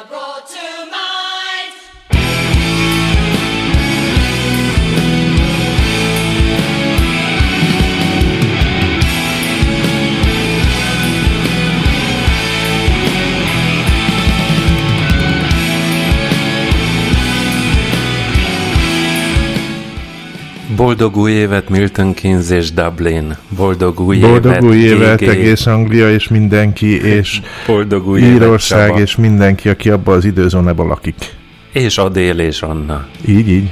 abroad. Boldog új évet Milton Keynes és Dublin. Boldog új Boldog évet, új évet egész Anglia és mindenki, és Boldog új Írország és mindenki, aki abban az időzónában lakik. És Adél és Anna. Így, így.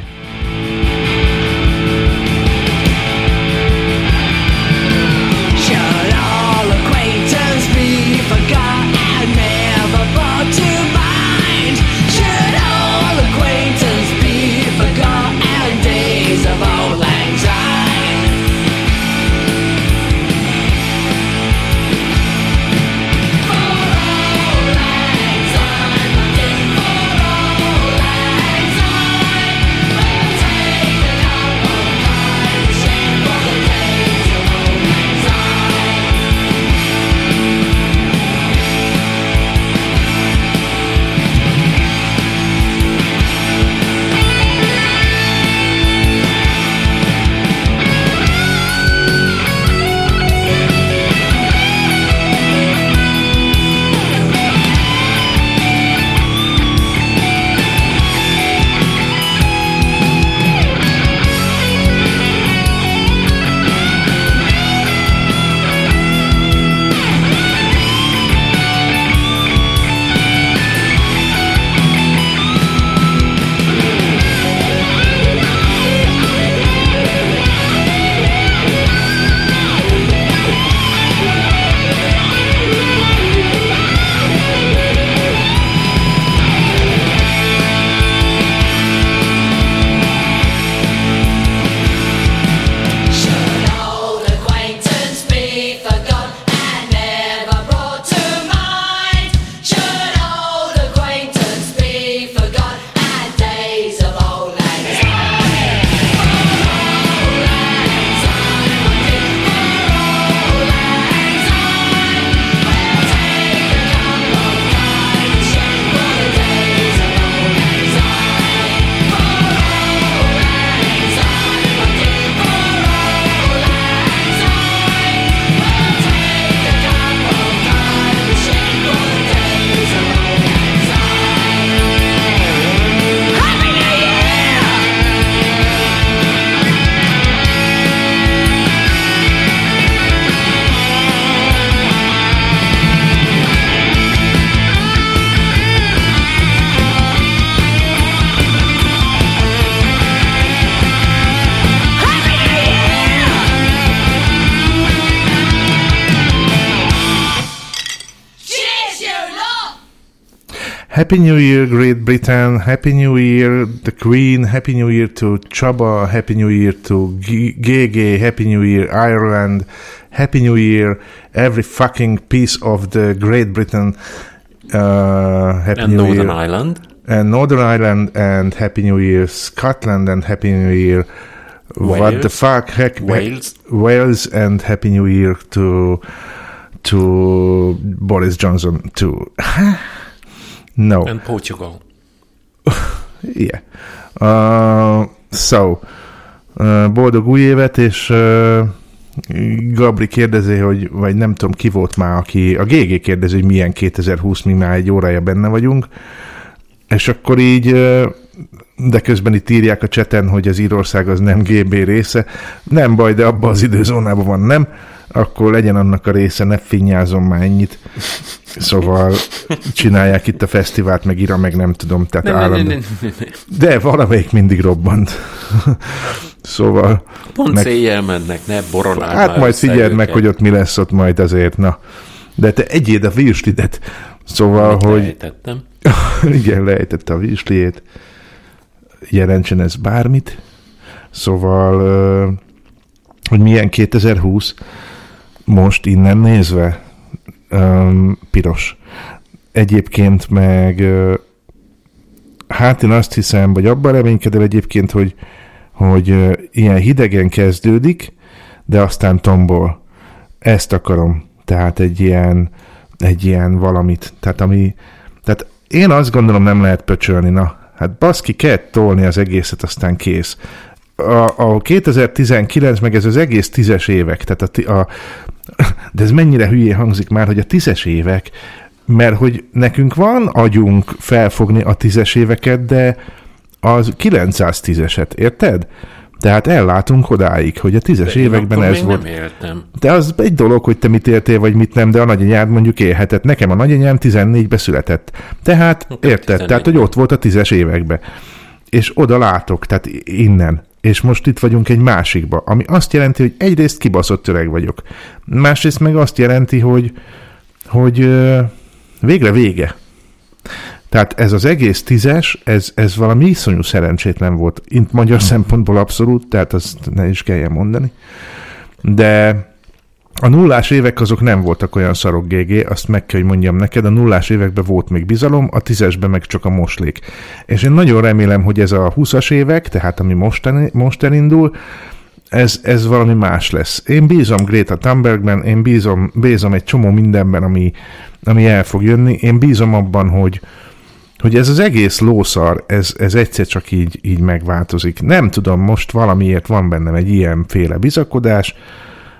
Happy New Year, Great Britain. Happy New Year, the Queen. Happy New Year to Chaba. Happy New Year to GG. Happy New Year, Ireland. Happy New Year, every fucking piece of the Great Britain. Uh, Happy New Year. and New Northern Year. Ireland. And Northern Ireland, and Happy New Year, Scotland, and Happy New Year. Wales. What the fuck? Heck, Wales. Wales, and Happy New Year to to Boris Johnson too. No. And Portugal. yeah. Uh, so, uh, boldog új évet, és uh, Gabri kérdezi, hogy, vagy nem tudom, ki volt már, aki, a GG kérdezi, hogy milyen 2020, mi már egy órája benne vagyunk, és akkor így, uh, de közben itt írják a cseten, hogy az Írország az nem GB része. Nem baj, de abban az időzónában van, nem? Akkor legyen annak a része, ne finnyázom már ennyit. Szóval csinálják itt a fesztivált, meg ira, meg nem tudom, tehát nem, állandó. Nem, nem, nem, De valamelyik mindig robbant. szóval... Pont meg... széjjel mennek, ne boronál Hát majd figyeld meg, hogy ott mi lesz ott majd azért, na. De te egyéd a virslidet. Szóval, Mit hogy... Lejtettem. Igen, lejtette a virsliét. Jelentsen ez bármit. Szóval, hogy milyen 2020, most innen nézve um, piros. Egyébként meg uh, hát én azt hiszem, vagy abban reménykedem egyébként, hogy, hogy uh, ilyen hidegen kezdődik, de aztán tombol. Ezt akarom. Tehát egy ilyen, egy ilyen valamit. Tehát ami, tehát Én azt gondolom nem lehet pöcsölni, na. Hát baszki, kell tolni az egészet, aztán kész. A, a 2019, meg ez az egész tízes évek, tehát a, a, de ez mennyire hülyé hangzik már, hogy a tízes évek, mert hogy nekünk van agyunk felfogni a tízes éveket, de az 910-eset, érted? Tehát ellátunk odáig, hogy a tízes de években ez volt. Nem éltem. De az egy dolog, hogy te mit éltél, vagy mit nem, de a nagyanyád mondjuk élhetett. Nekem a nagyanyám 14-be született. Tehát, érted? 14. Tehát, hogy ott volt a tízes években. És oda látok, tehát innen. És most itt vagyunk egy másikba, ami azt jelenti, hogy egyrészt kibaszott öreg vagyok. Másrészt meg azt jelenti, hogy, hogy végre vége. Tehát ez az egész tízes, ez, ez valami iszonyú szerencsétlen volt. Int magyar szempontból abszolút, tehát azt ne is kelljen mondani. De a nullás évek azok nem voltak olyan szarok GG, azt meg kell, hogy mondjam neked, a nullás években volt még bizalom, a tízesben meg csak a moslék. És én nagyon remélem, hogy ez a 20-as évek, tehát ami most, most elindul, ez, ez valami más lesz. Én bízom Greta Thunbergben, én bízom, bízom egy csomó mindenben, ami, ami el fog jönni. Én bízom abban, hogy, hogy ez az egész lószar, ez, ez egyszer csak így, így megváltozik. Nem tudom, most valamiért van bennem egy ilyenféle bizakodás,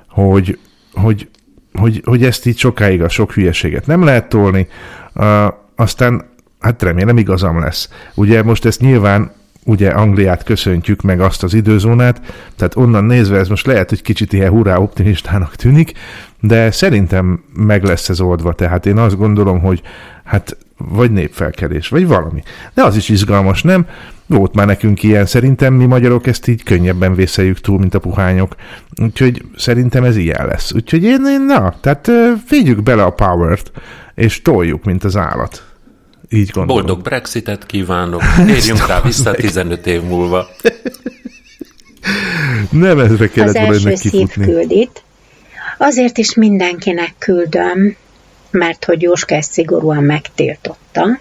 hogy, hogy, hogy, hogy ezt így sokáig a sok hülyeséget nem lehet tolni, uh, aztán hát remélem igazam lesz. Ugye most ezt nyilván ugye Angliát köszöntjük, meg azt az időzónát, tehát onnan nézve ez most lehet, hogy kicsit ilyen hurrá optimistának tűnik, de szerintem meg lesz ez oldva, tehát én azt gondolom, hogy hát vagy népfelkelés, vagy valami. De az is izgalmas, nem? Volt már nekünk ilyen, szerintem mi magyarok ezt így könnyebben vészeljük túl, mint a puhányok. Úgyhogy szerintem ez ilyen lesz. Úgyhogy én, én na, tehát vigyük bele a powert, és toljuk, mint az állat. Így gondolom. Boldog Brexitet kívánok. Érjünk rá vissza 15 év múlva. Nem ezre kellett volna ennek kifutni. küldít. Azért is mindenkinek küldöm, mert hogy Jóska ezt szigorúan megtiltotta.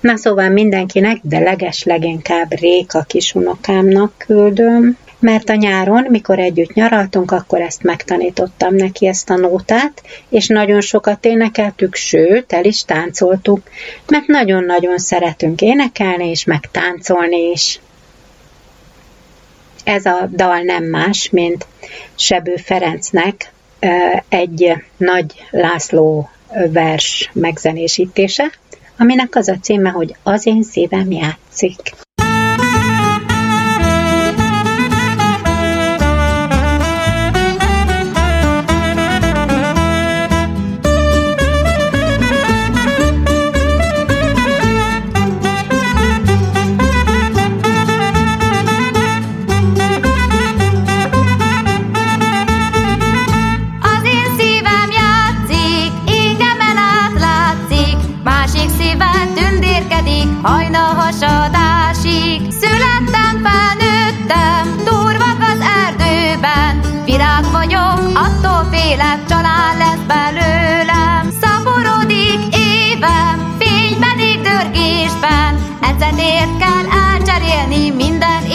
Na szóval mindenkinek, de leges leginkább Réka kisunokámnak küldöm, mert a nyáron, mikor együtt nyaraltunk, akkor ezt megtanítottam neki ezt a nótát, és nagyon sokat énekeltük, sőt, el is táncoltuk, mert nagyon-nagyon szeretünk énekelni és megtáncolni is. Ez a dal nem más, mint Sebő Ferencnek egy nagy László vers megzenésítése, aminek az a címe, hogy Az én szívem játszik.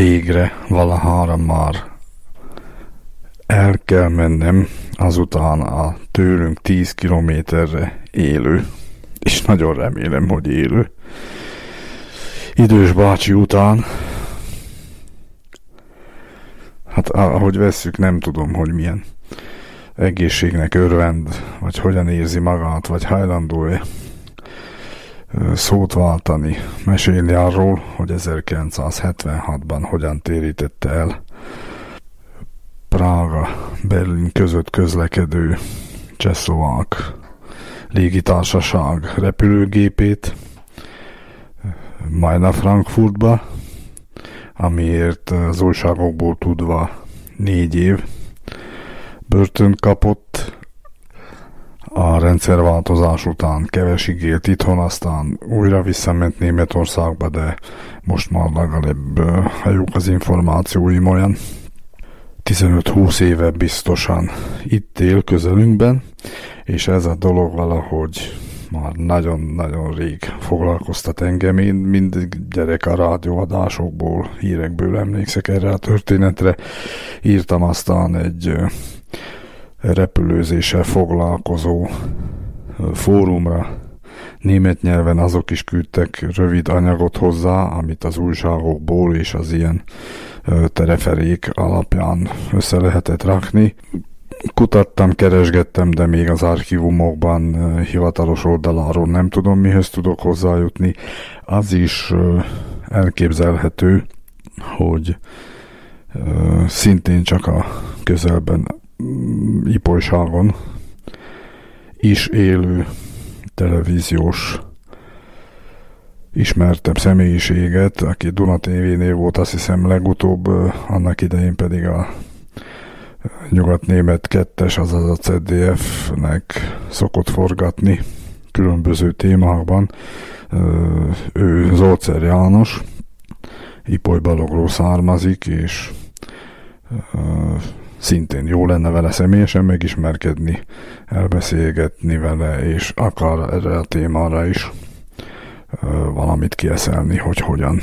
Végre valahára már el kell mennem azután a tőlünk 10 kilométerre élő, és nagyon remélem, hogy élő, idős bácsi után, hát ahogy vesszük, nem tudom, hogy milyen egészségnek örvend, vagy hogyan érzi magát, vagy hajlandó-e szót váltani, mesélni arról, hogy 1976-ban hogyan térítette el Prága, Berlin között közlekedő csehszlovák légitársaság repülőgépét Majna Frankfurtba, amiért az újságokból tudva négy év börtön kapott a rendszerváltozás után kevesig élt itthon, aztán újra visszament Németországba, de most már legalább ha jók az információim olyan 15-20 éve biztosan itt él közelünkben, és ez a dolog valahogy már nagyon-nagyon rég foglalkoztat engem. Én mindig gyerek a rádióadásokból, hírekből emlékszek erre a történetre. Írtam aztán egy repülőzéssel foglalkozó fórumra, német nyelven azok is küldtek rövid anyagot hozzá, amit az újságokból és az ilyen tereferék alapján össze lehetett rakni. Kutattam, keresgettem, de még az archívumokban hivatalos oldaláról nem tudom, mihez tudok hozzájutni. Az is elképzelhető, hogy szintén csak a közelben Ipolyságon is élő televíziós ismertebb személyiséget, aki Duna TV-nél volt azt hiszem legutóbb, annak idején pedig a nyugat-német kettes, azaz a CDF-nek szokott forgatni különböző témákban. Ő Zolcer János, Ipoly Balogról származik, és szintén jó lenne vele személyesen megismerkedni, elbeszélgetni vele, és akar erre a témára is valamit kieszelni, hogy hogyan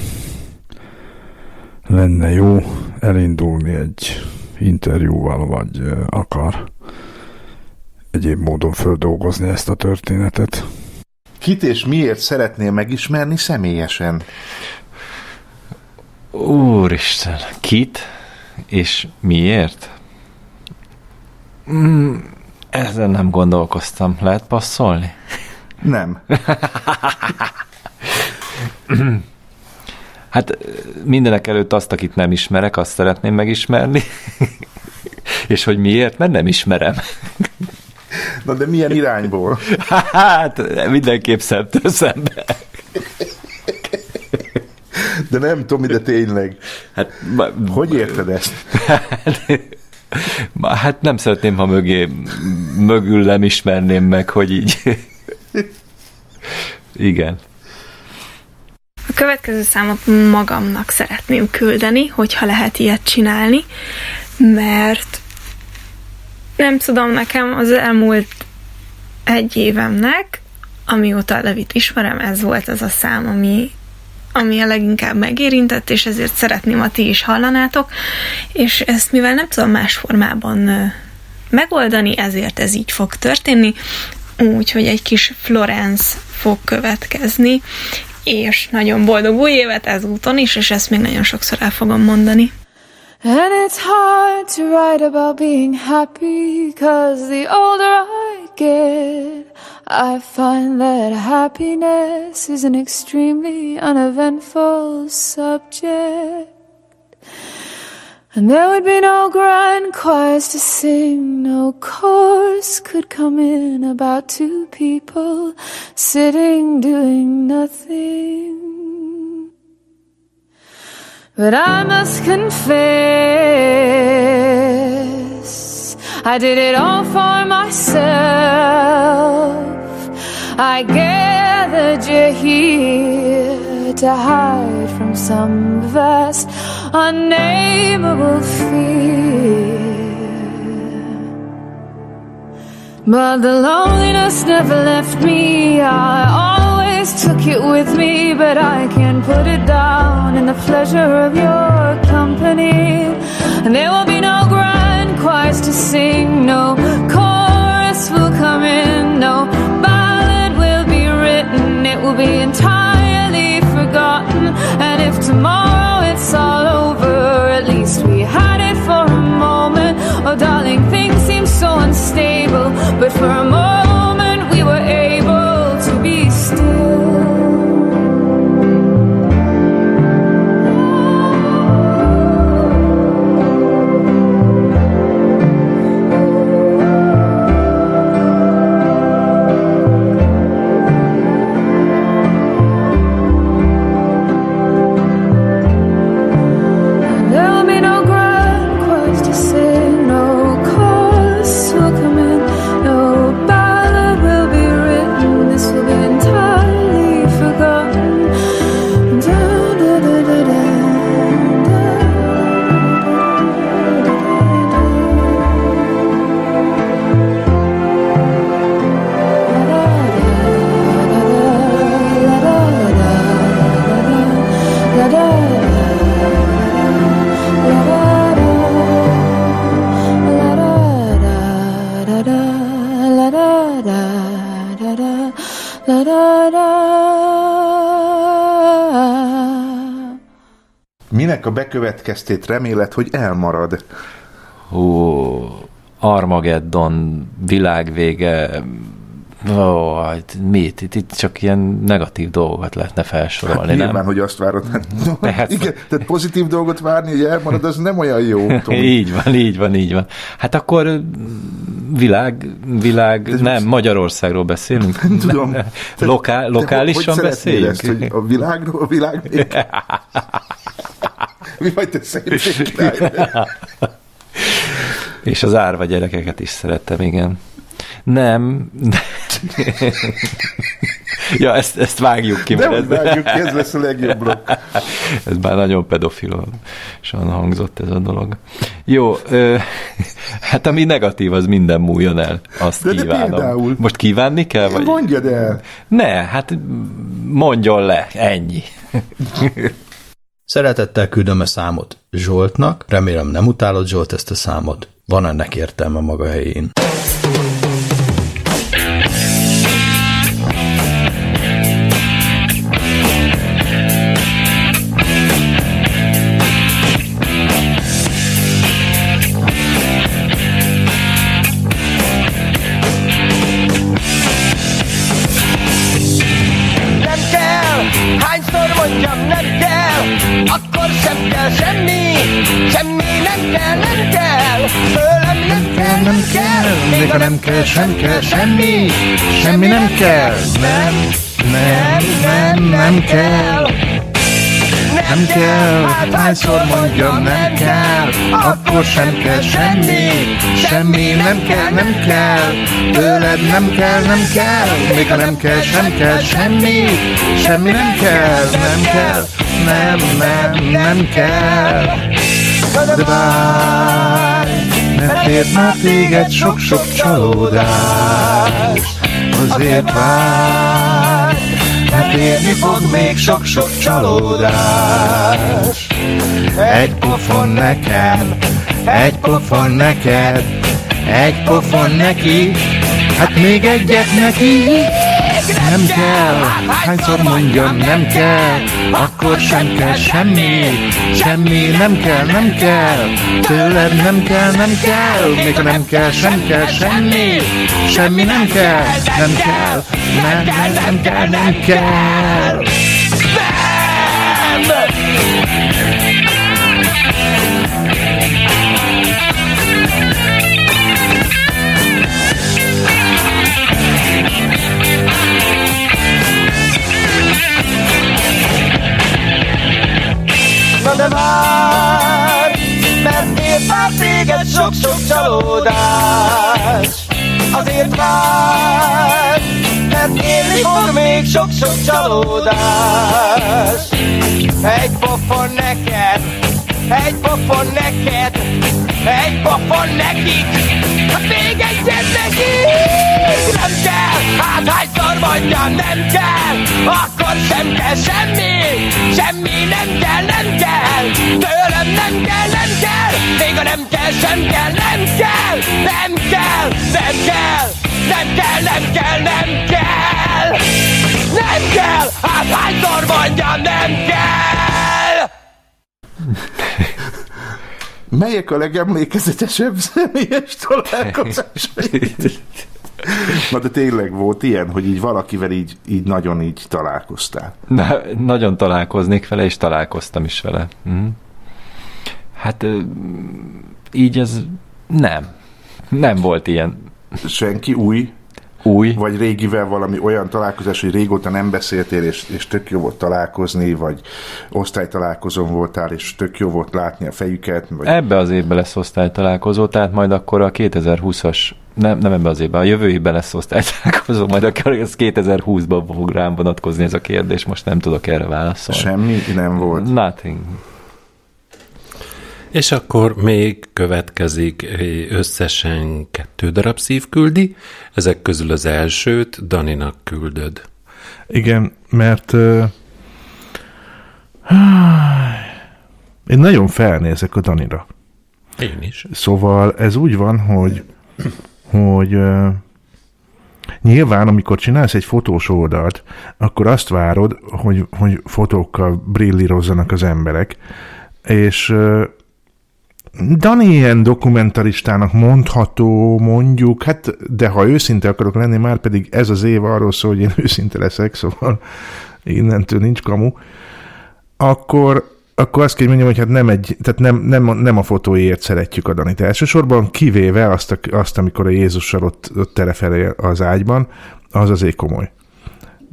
lenne jó elindulni egy interjúval, vagy akar egyéb módon földolgozni ezt a történetet. Kit és miért szeretnél megismerni személyesen? Úristen, kit és miért? Mm, ezen nem gondolkoztam. Lehet passzolni? Nem. Hát mindenek előtt azt, akit nem ismerek, azt szeretném megismerni. És hogy miért? Mert nem ismerem. Na de milyen irányból? Hát mindenképp szemtől szembe. De nem tudom, de tényleg. Hát, hogy érted ezt? Hát nem szeretném, ha mögé, mögül nem ismerném meg, hogy így. Igen. A következő számot magamnak szeretném küldeni, hogyha lehet ilyet csinálni, mert nem tudom, nekem az elmúlt egy évemnek, amióta Levit ismerem, ez volt az a szám, ami, ami a leginkább megérintett, és ezért szeretném, a ti is hallanátok, és ezt mivel nem tudom más formában megoldani, ezért ez így fog történni, úgyhogy egy kis Florence fog következni, és nagyon boldog új évet ezúton is, és ezt még nagyon sokszor el fogom mondani. And it's hard to write about being happy Cause the older I get I find that happiness is an extremely uneventful subject And there would be no grand choirs to sing, no chorus could come in about two people sitting doing nothing. But I must confess, I did it all for myself. I gathered you here to hide from some vast unnameable fear. But the loneliness never left me. I always took it with me, but I can't put it down in the pleasure of your company. And there will be no grand choirs to sing, no chorus will come in, no will be entirely forgotten. And if tomorrow Minek a bekövetkeztét remélet, hogy elmarad? Hú, Armageddon, világvége, Ó, hát mit? Itt, itt csak ilyen negatív dolgokat lehetne felsorolni, Hát nyilván, nem? hogy azt várod. Hát, Persze. igen, tehát pozitív dolgot várni, hogy elmarad, az nem olyan jó. Tomi. Így van, így van, így van. Hát akkor világ, világ, nem, Magyarországról beszélünk. Nem tudom. Lokál, Te lokálisan hogy szeretnéd beszéljünk? Ezt, hogy a világról, a világ. Mi vagy te király? És az árva gyerekeket is szerettem, igen. Nem. ja, ezt, ezt vágjuk ki, De mert vágjuk ki, ez lesz a legjobb blokk. ez már nagyon pedofilosan hangzott ez a dolog. Jó, ö, hát ami negatív, az minden múljon el. Azt De- de kívánom. például? Most kívánni kell? Vagy? Mondjad el. Ne, hát mondjon le, ennyi. Szeretettel küldöm a számot Zsoltnak, remélem nem utálod Zsolt ezt a számot, van ennek értelme maga helyén. Ha nem kell, sem kell, semmi, semmi nem kell. Nem, nem, nem, nem kell. Nem kell, hányszor mondjam, nem kell, akkor sem kell semmi, semmi nem kell, nem kell, tőled nem kell, nem kell, még ha nem kell, sem kell semmi, semmi nem kell, nem kell, nem, nem, nem kell. Mert ért már téged sok-sok csalódás, azért várj, mert érni fog még sok-sok csalódás. Egy pofon nekem, egy pofon neked, egy pofon neki, hát még egyet neki. Nem kell, hányszor mondjam, nem kell, akkor sem kell semmi, semmi nem kell, nem kell, tőled nem kell, nem kell, még nem kell, sem kell semmi, semmi nem kell, nem kell, nem, nem, nem kell, nem kell. Csalódás Azért várj Mert élni fog még sok-sok csalódás. Egy pofon neked Egy pofon neked Egy pofon nekik. Hát még egyet nekik Nem kell Hát hányszor mondjam nem kell. Akkor sem kell semmi Semmi nem kell, nem kell. Tőlem nem kell, nem Még ha nem kell, sem kell, nem kell Nem kell, nem kell Nem kell, nem kell, nem kell Nem kell Hát hányszor mondjam nem kell Melyek a legemlékezetesebb személyes találkozásaid? Na de tényleg volt ilyen, hogy így valakivel így, így nagyon így találkoztál. Na, nagyon találkoznék vele, és találkoztam is vele. Mhm. Hát így ez nem. Nem volt ilyen Senki új, új. vagy régivel valami olyan találkozás, hogy régóta nem beszéltél, és, és tök jó volt találkozni, vagy osztálytalálkozón voltál, és tök jó volt látni a fejüket, vagy Ebbe az évben lesz osztálytalálkozó, tehát majd akkor a 2020-as, nem, nem ebbe az évben, a jövő évben lesz osztálytalálkozó, majd akkor ez 2020-ban fog rám vonatkozni ez a kérdés, most nem tudok erre válaszolni. semmi nem volt. Nothing. És akkor még következik eh, összesen kettő darab szívküldi, ezek közül az elsőt Daninak küldöd. Igen, mert uh, én nagyon felnézek a Danira. Én is. Szóval ez úgy van, hogy, hogy ö, Nyilván, amikor csinálsz egy fotós oldalt, akkor azt várod, hogy, hogy fotókkal brillírozzanak az emberek, és Dani ilyen dokumentaristának mondható, mondjuk, hát, de ha őszinte akarok lenni, már pedig ez az év arról szól, hogy én őszinte leszek, szóval innentől nincs kamu, akkor, akkor azt kell mondjam, hogy hát nem, egy, tehát nem, nem, nem a fotóért szeretjük a Danit elsősorban, kivéve azt, azt amikor a Jézussal ott, ott terefelé az ágyban, az azért komoly.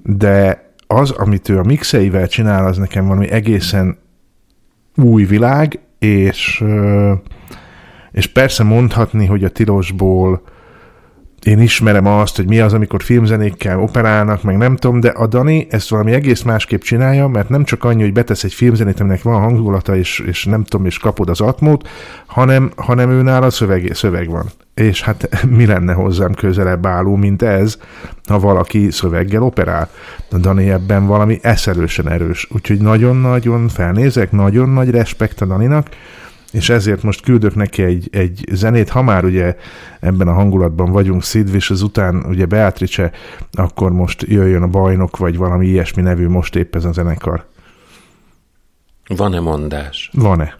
De az, amit ő a mixeivel csinál, az nekem valami egészen új világ, és, és persze mondhatni, hogy a tilosból én ismerem azt, hogy mi az, amikor filmzenékkel operálnak, meg nem tudom, de a Dani ezt valami egész másképp csinálja, mert nem csak annyi, hogy betesz egy filmzenét, aminek van hangulata, és, és nem tudom, és kapod az atmót, hanem, hanem ő nála szöveg, szöveg van. És hát mi lenne hozzám közelebb álló, mint ez, ha valaki szöveggel operál. A Dani ebben valami eszelősen erős. Úgyhogy nagyon-nagyon felnézek, nagyon nagy respekt a Daninak, és ezért most küldök neki egy, egy zenét, ha már ugye ebben a hangulatban vagyunk, Sid és azután ugye Beatrice, akkor most jöjjön a bajnok, vagy valami ilyesmi nevű most épp ez a zenekar. Van-e mondás? Van-e?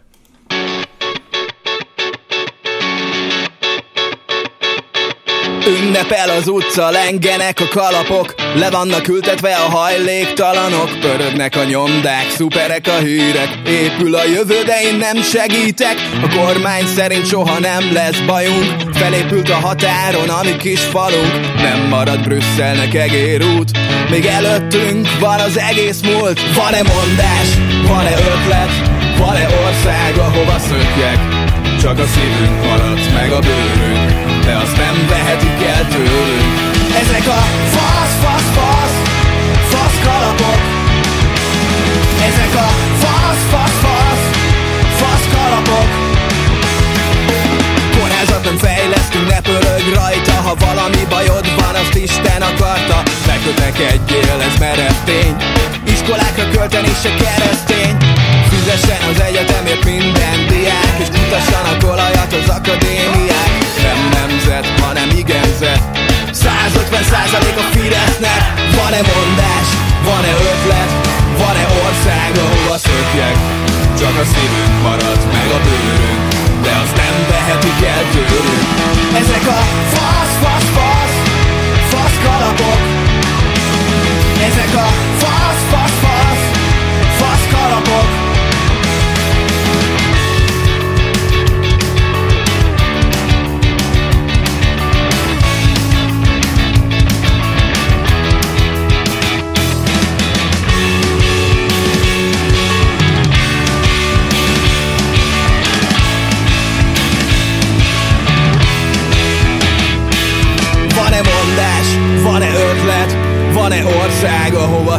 Ünnepel az utca, lengenek a kalapok. Le vannak ültetve a hajléktalanok. Pörögnek a nyomdák, szuperek a hírek. Épül a jövő, de én nem segítek. A kormány szerint soha nem lesz bajunk. Felépült a határon, ami kis falunk. Nem marad Brüsszelnek egérút Még előttünk van az egész múlt. Van-e mondás, van-e ötlet? Van-e ország, ahova szökjek? Csak a szívünk maradt, meg a bőrünk de azt nem vehetik el tőlünk Ezek a fasz, fasz, fasz, fasz kalapok. Ezek a fasz, fasz, fasz, fasz kalapok. Kórházat nem fejlesztünk, ne pörög rajta. Ha valami bajod van, azt Isten akarta. Megkötekedjél, ez merev tény. Iskolákra költeni se keresztény. Fizessen az egyetemért minden diák És mutassanak olajat az akadémiák Nem nemzet, hanem igenzet. 150 százalék a Fidesznek. Van-e mondás, van-e ötlet? Van-e ország, ahova szökjek? Csak a szívünk marad, meg a bőrünk De azt nem vehetik el tőlünk. Ezek a fasz, fasz, fasz Fasz kalapok. Ezek a fasz, fasz, fasz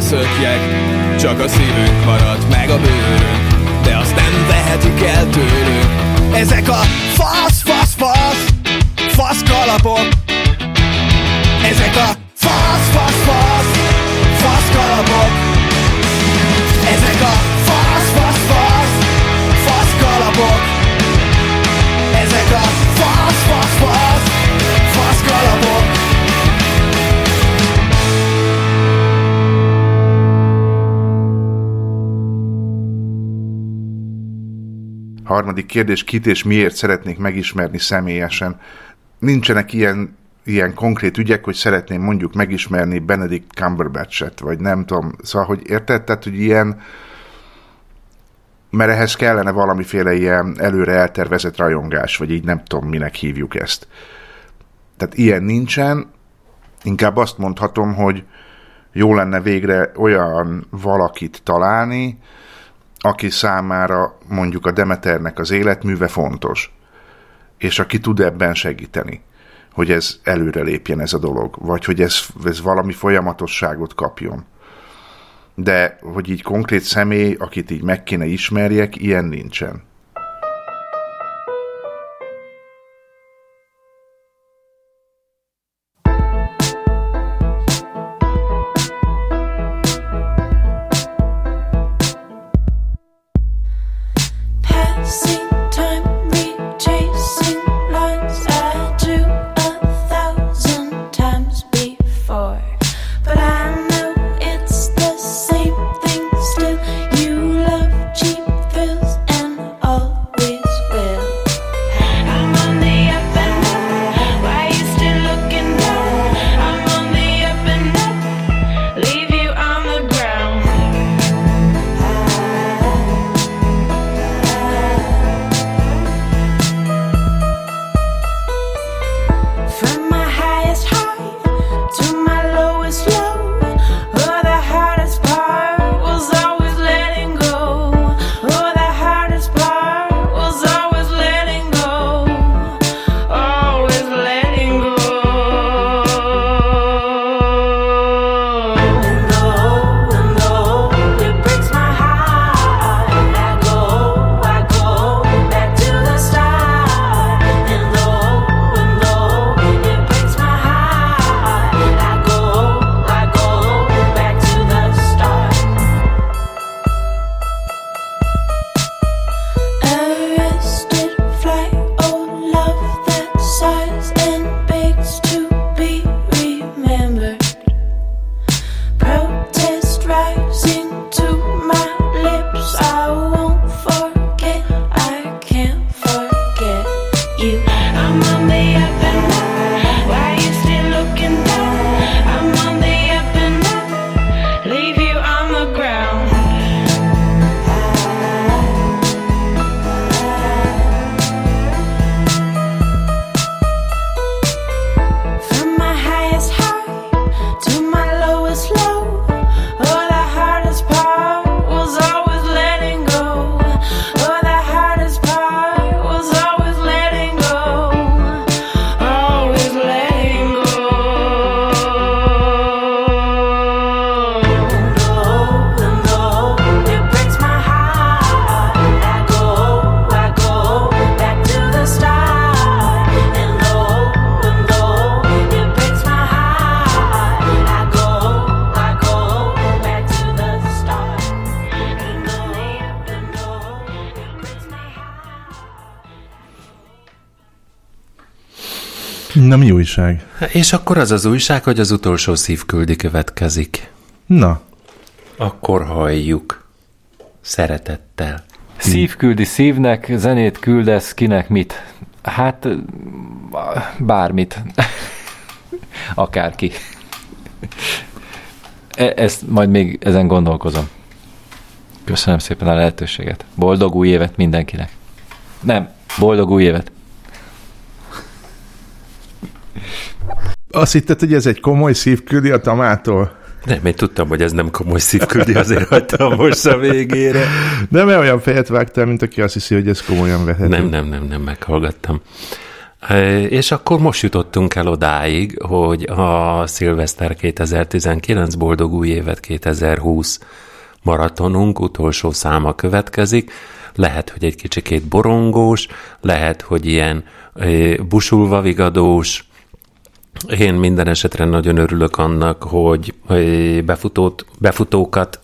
szökjek Csak a szívünk maradt meg a bőrünk De azt nem vehetik el tőlünk. Ezek a fasz, fasz, fasz Fasz kalapok Harmadik kérdés, kit és miért szeretnék megismerni személyesen? Nincsenek ilyen, ilyen konkrét ügyek, hogy szeretném mondjuk megismerni Benedict Cumberbatch-et, vagy nem tudom. Szóval, hogy érted? Tehát, hogy ilyen, mert ehhez kellene valamiféle ilyen előre eltervezett rajongás, vagy így nem tudom, minek hívjuk ezt. Tehát ilyen nincsen, inkább azt mondhatom, hogy jó lenne végre olyan valakit találni, aki számára mondjuk a Demeternek az életműve fontos, és aki tud ebben segíteni, hogy ez előre lépjen ez a dolog, vagy hogy ez, ez valami folyamatosságot kapjon. De hogy így konkrét személy, akit így meg kéne ismerjek, ilyen nincsen. Na, mi újság? És akkor az az újság, hogy az utolsó szívküldi következik. Na, Akkor halljuk. Szeretettel. Szív küldi szívnek, zenét küldesz, kinek mit? Hát, bármit. Akárki. E- Ezt majd még ezen gondolkozom. Köszönöm szépen a lehetőséget. Boldog új évet mindenkinek. Nem, boldog új évet. Azt hitted, hogy ez egy komoly szívküldi a Tamától? Nem, én tudtam, hogy ez nem komoly szívküldi, azért hagytam most a végére. Mert olyan fejet vágtál, mint aki azt hiszi, hogy ez komolyan vehető. Nem, nem, nem, nem, meghallgattam. E, És akkor most jutottunk el odáig, hogy a Szilveszter 2019 boldog új évet 2020 maratonunk utolsó száma következik. Lehet, hogy egy kicsikét borongós, lehet, hogy ilyen e, busulva vigadós, én minden esetre nagyon örülök annak, hogy befutót, befutókat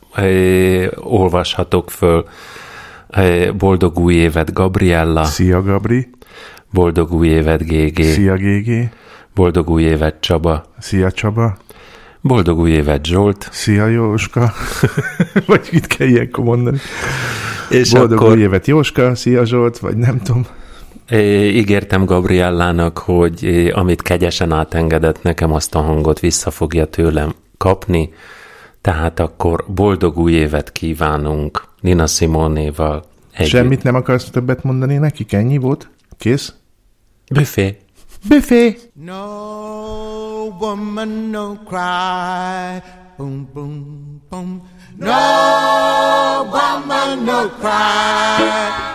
olvashatok föl. Boldog új évet Gabriella, Szia, Gabri. boldog új évet GG, Szia, GG. boldog új évet Csaba, Szia, Csaba. boldog új évet Zsolt, Szia, Jóska. vagy mit kell ilyenkor mondani? és Boldog akkor új évet, Jóska. Szia, Zsolt. Vagy nem tudom. Eh, ígértem Gabriellának, hogy amit kegyesen átengedett nekem, azt a hangot vissza fogja tőlem kapni, tehát akkor boldog új évet kívánunk Nina Simonéval. együtt. Semmit nem akarsz többet mondani nekik? Ennyi volt? Kész? Büfé. Büfé! No woman, no cry. Boom, boom, boom. No woman, no cry.